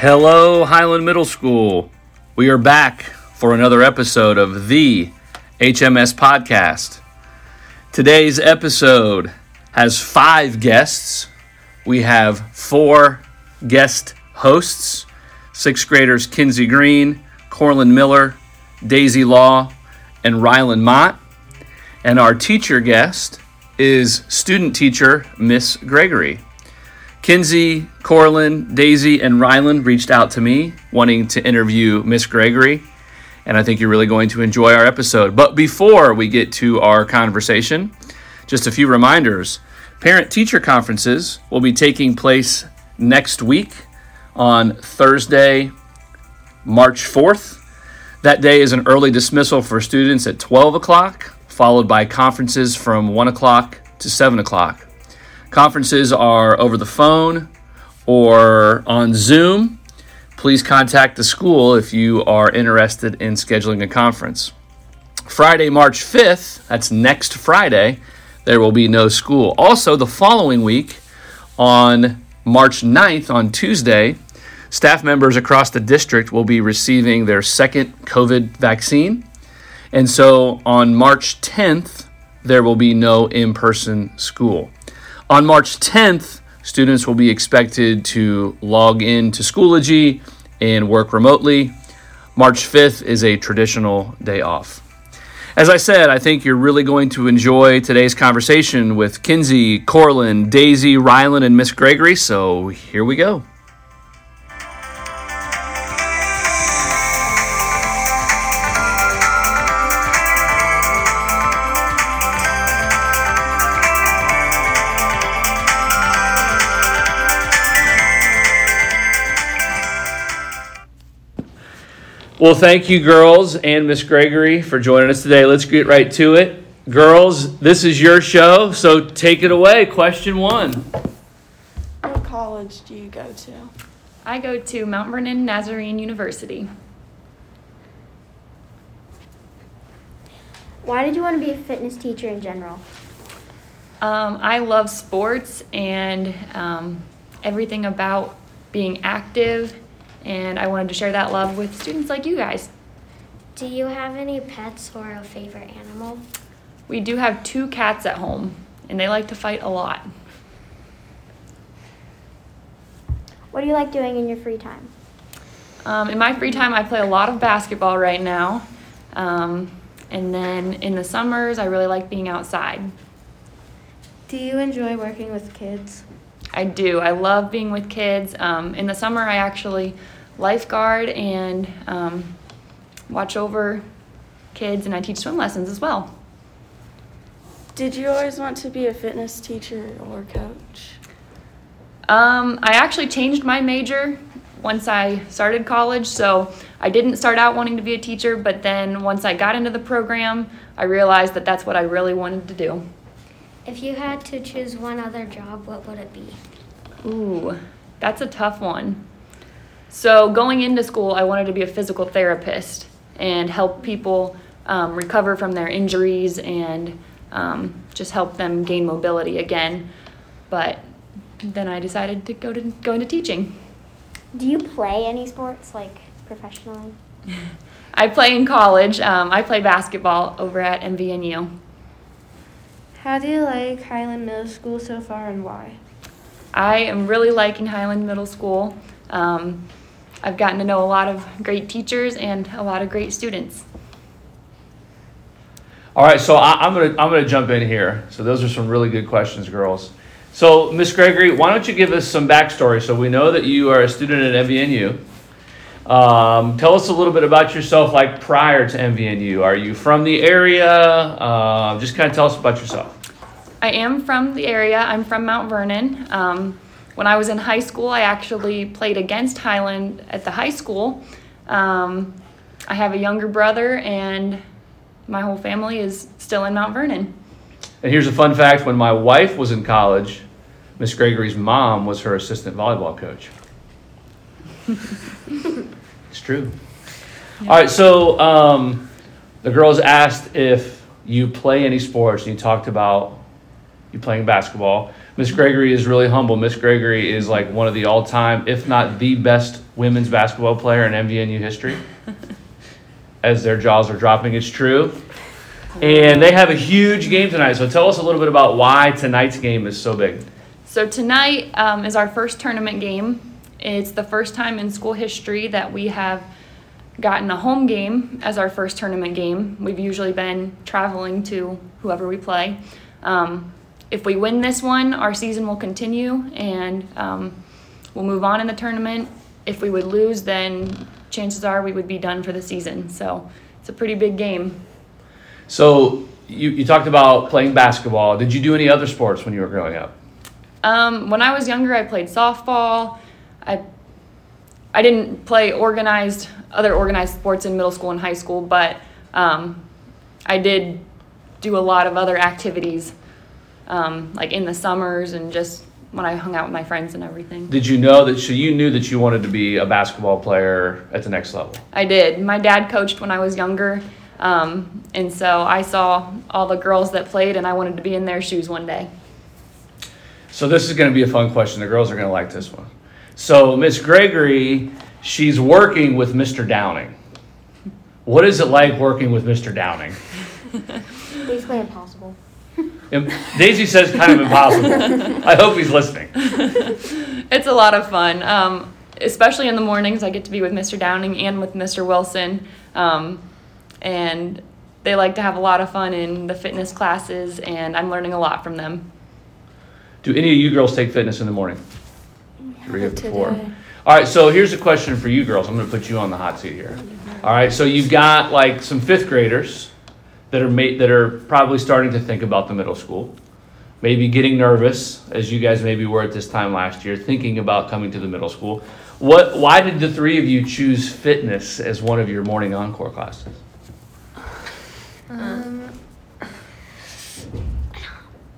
Hello, Highland Middle School. We are back for another episode of the HMS Podcast. Today's episode has five guests. We have four guest hosts sixth graders Kynzie Green, Korlyn Miller, Daisy Law, and Rilyn Mott. And our teacher guest is student teacher Miss Gregory. Kynzie, Korlyn, Daisy, and Rilyn reached out to me wanting to interview Miss Gregory, and I think you're really going to enjoy our episode. But before we get to our conversation, just a few reminders. Parent teacher conferences will be taking place next week on Thursday, March 4th. That day is an early dismissal for students at 12 o'clock, followed by conferences from 1 o'clock to 7 o'clock. Conferences are over the phone or on Zoom. Please contact the school if you are interested in scheduling a conference. Friday, March 5th, that's next Friday, there will be no school. Also, the following week, on March 9th, on Tuesday, staff members across the district will be receiving their second COVID vaccine. And so on March 10th, there will be no in person school. On March 10th, students will be expected to log in to Schoology and work remotely. March 5th is a traditional day off. As I said, I think you're really going to enjoy today's conversation with Kynzie, Korlyn, Daisy, Rilyn, and Miss Gregory, so here we go. Well, thank you, girls, and Miss Gregory for joining us today. Let's get right to it. Girls, this is your show, so take it away. Question one. What college do you go to? I go to Mount Vernon Nazarene University. Why did you want to be a fitness teacher in general? Um, I love sports and um, everything about being active, and I wanted to share that love with students like you guys. Do you have any pets or a favorite animal? We do have two cats at home, and they like to fight a lot. What do you like doing in your free time? Um, in my free time, I play a lot of basketball right now. Um, and then in the summers, I really like being outside. Do you enjoy working with kids? I do. I love being with kids. Um, in the summer, I actually lifeguard and um, watch over kids, and I teach swim lessons as well. Did you always want to be a fitness teacher or coach? Um, I actually changed my major once I started college, so I didn't start out wanting to be a teacher, but then once I got into the program, I realized that that's what I really wanted to do. If you had to choose one other job, what would it be? Ooh, that's a tough one. So, going into school, I wanted to be a physical therapist and help people um, recover from their injuries and um, just help them gain mobility again. But then I decided to go to go into teaching. Do you play any sports, like professionally? I play in college. Um, I play basketball over at MVNU. How do you like Highland Middle School so far and why? I am really liking Highland Middle School. Um, I've gotten to know a lot of great teachers and a lot of great students. All right, so I, I'm gonna I'm gonna jump in here. So those are some really good questions, girls. So Miss Gregory, why don't you give us some backstory? So we know that you are a student at MVNU. Um, tell us a little bit about yourself, like prior to MVNU. Are you from the area? Uh, just kind of tell us about yourself. I am from the area. I'm from Mount Vernon. Um, when I was in high school, I actually played against Highland at the high school. Um, I have a younger brother, and my whole family is still in Mount Vernon. And here's a fun fact: when my wife was in college, Miss Gregory's mom was her assistant volleyball coach. it's true. All right, so um, the girls asked if you play any sports, and you talked about you playing basketball. Miss Gregory is really humble. Miss Gregory is like one of the all-time, if not the best women's basketball player in MVNU history. As their jaws are dropping, it's true. And they have a huge game tonight. So tell us a little bit about why tonight's game is so big. So tonight um, is our first tournament game. It's the first time in school history that we have gotten a home game as our first tournament game. We've usually been traveling to whoever we play. Um, if we win this one, our season will continue and um, we'll move on in the tournament. If we would lose, then chances are we would be done for the season. So it's a pretty big game. So you, you talked about playing basketball. Did you do any other sports when you were growing up? Um, when I was younger, I played softball. I I didn't play organized other organized sports in middle school and high school, but um, I did do a lot of other activities, um, like in the summers and just when I hung out with my friends and everything. Did you know that so you knew that you wanted to be a basketball player at the next level? I did. My dad coached when I was younger, um, and so I saw all the girls that played, and I wanted to be in their shoes one day. So this is going to be a fun question. The girls are going to like this one. So Miss Gregory, she's working with Mr. Downing. What is it like working with Mr. Downing? Basically impossible. Im- Daisy says kind of impossible. I hope he's listening. It's a lot of fun, um, especially in the mornings. I get to be with Mr. Downing and with Mr. Wilson, um, and they like to have a lot of fun in the fitness classes, and I'm learning a lot from them. Do any of you girls take fitness in the morning? Three of the four. All right, so here's a question for you girls. I'm going to put you on the hot seat here. All right, so you've got like some fifth graders that are ma- that are probably starting to think about the middle school, maybe getting nervous as you guys maybe were at this time last year, thinking about coming to the middle school. What? Why did the three of you choose fitness as one of your morning encore classes? Um,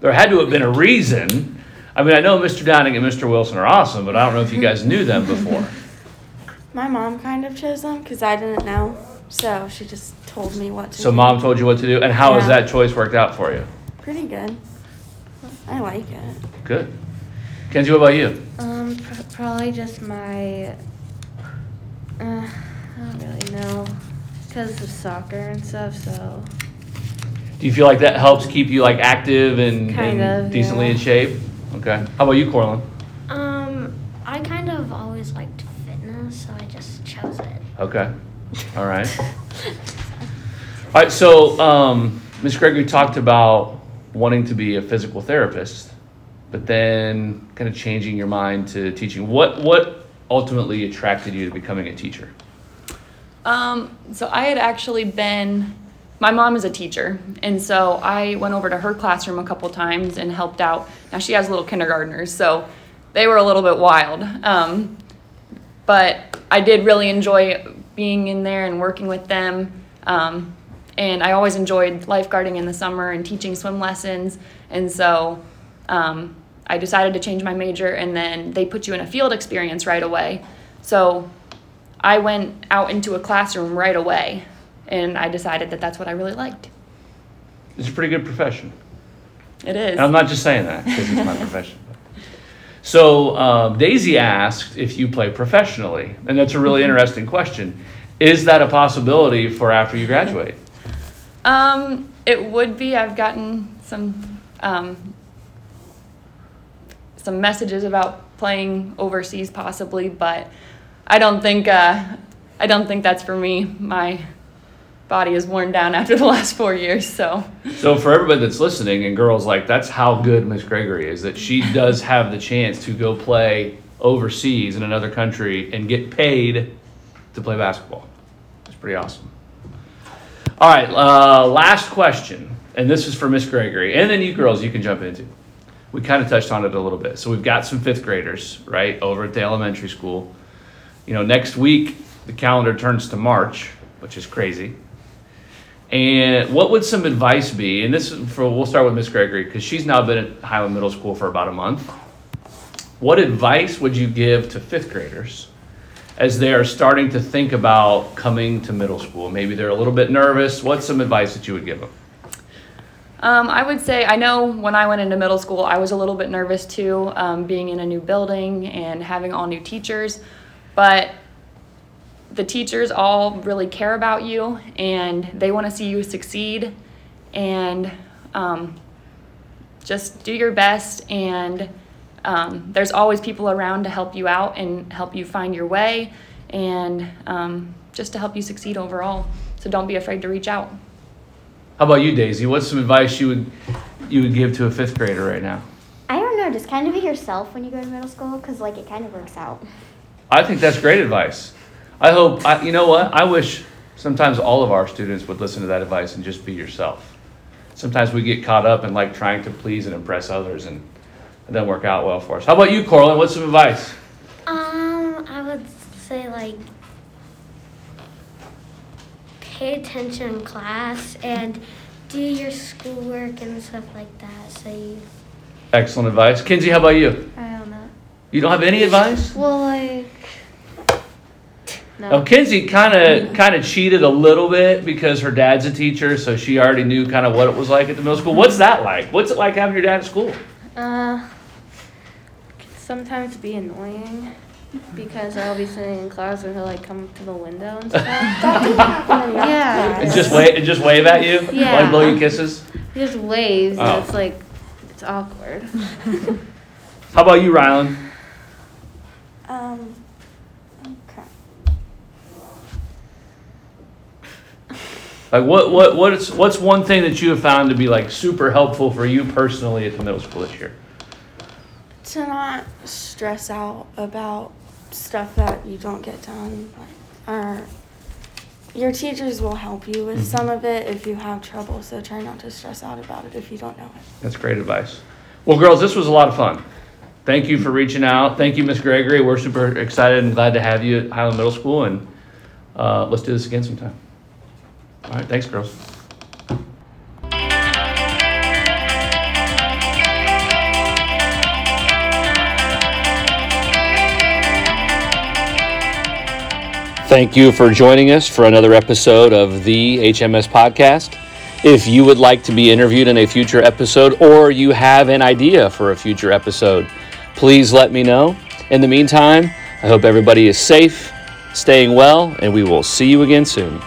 There had to have been a reason. I mean, I know Mr. Downing and Mr. Wilson are awesome, but I don't know if you guys knew them before. My mom kind of chose them because I didn't know, so she just told me what to So do. mom told you what to do, and how has Yeah. that choice worked out for you? Pretty good. I like it. Good. Kynzie, what about you? Um, pr- probably just my. Uh, I don't really know, because of soccer and stuff. So Do you feel like that helps keep you like active and, Kind and of, decently yeah. in shape? Okay. How about you, Korlyn? um, I kind of always liked fitness, so I just chose it. Okay. All right. All right. So, um, Ms. Gregory talked about wanting to be a physical therapist, but then kind of changing your mind to teaching. What what ultimately attracted you to becoming a teacher? Um, so I had actually been, my mom is a teacher, and so I went over to her classroom a couple times and helped out. Now she has little kindergartners, so they were a little bit wild. Um, but I did really enjoy being in there and working with them. Um, and I always enjoyed lifeguarding in the summer and teaching swim lessons. And so um, I decided to change my major, and then they put you in a field experience right away. So I went out into a classroom right away, and I decided that that's what I really liked. It's a pretty good profession. It is. And I'm not just saying that because it's my profession. So um, Daisy asked if you play professionally, and that's a really interesting question. Is that a possibility for after you graduate? Um, it would be. I've gotten some um, some messages about playing overseas, possibly, but I don't think uh, I don't think that's for me. My body is worn down after the last four years, so So for everybody that's listening and girls, like that's how good Miss Gregory is. That she does have the chance to go play overseas in another country and get paid to play basketball. It's pretty awesome. All right, uh, last question, and this is for Miss Gregory, and then you girls, you can jump into. We kind of touched on it a little bit. So we've got some fifth graders, right, over at the elementary school. You know, next week the calendar turns to March, which is crazy. And what would some advice be? And this is for we'll start with Miss Gregory because she's now been at Highland Middle School for about a month. What advice would you give to fifth graders as they are starting to think about coming to middle school? Maybe they're a little bit nervous. What's some advice that you would give them? Um, I would say I know when I went into middle school, I was a little bit nervous too, um, being in a new building and having all new teachers. But the teachers all really care about you and they want to see you succeed. And um, just do your best. And um, there's always people around to help you out and help you find your way and um, just to help you succeed overall. So don't be afraid to reach out. How about you, Daisy? What's some advice you would you would give to a fifth grader right now? I don't know, just kind of be yourself when you go to middle school because, like, it kind of works out. I think that's great advice. I hope I, you know what I wish sometimes all of our students would listen to that advice and just be yourself. Sometimes we get caught up in like trying to please and impress others, and it doesn't work out well for us. How about you, Korlyn? What's some advice? Um, I would say like pay attention in class and do your schoolwork and stuff like that. So you. Excellent advice. Kynzie, how about you? I don't know. You don't have any advice? Well, like. No. Now, Kynzie kind of kind of cheated a little bit because her dad's a teacher, so she already knew kind of what it was like at the middle school. What's that like? What's it like having your dad at school? Uh, can sometimes be annoying because I'll be sitting in class and he'll like come to the window and stuff. That didn't happen in my Yeah. And just wave and just wave at you, Yeah. like blow you kisses. he just waves Oh. and it's like it's awkward. How about you, Rilyn? Um, okay. Like what what what's what's one thing that you have found to be like super helpful for you personally at the middle school this year? To not stress out about stuff that you don't get done, like, or your teachers will help you with some of it if you have trouble. So try not to stress out about it if you don't know it. That's great advice. Well, girls, this was a lot of fun. Thank you for reaching out. Thank you, Miss Gregory. We're super excited and glad to have you at Highland Middle School, and uh, let's do this again sometime. All right, thanks, girls. Thank you for joining us for another episode of the HMS Podcast. If you would like to be interviewed in a future episode or you have an idea for a future episode, please let me know. In the meantime, I hope everybody is safe, staying well, and we will see you again soon.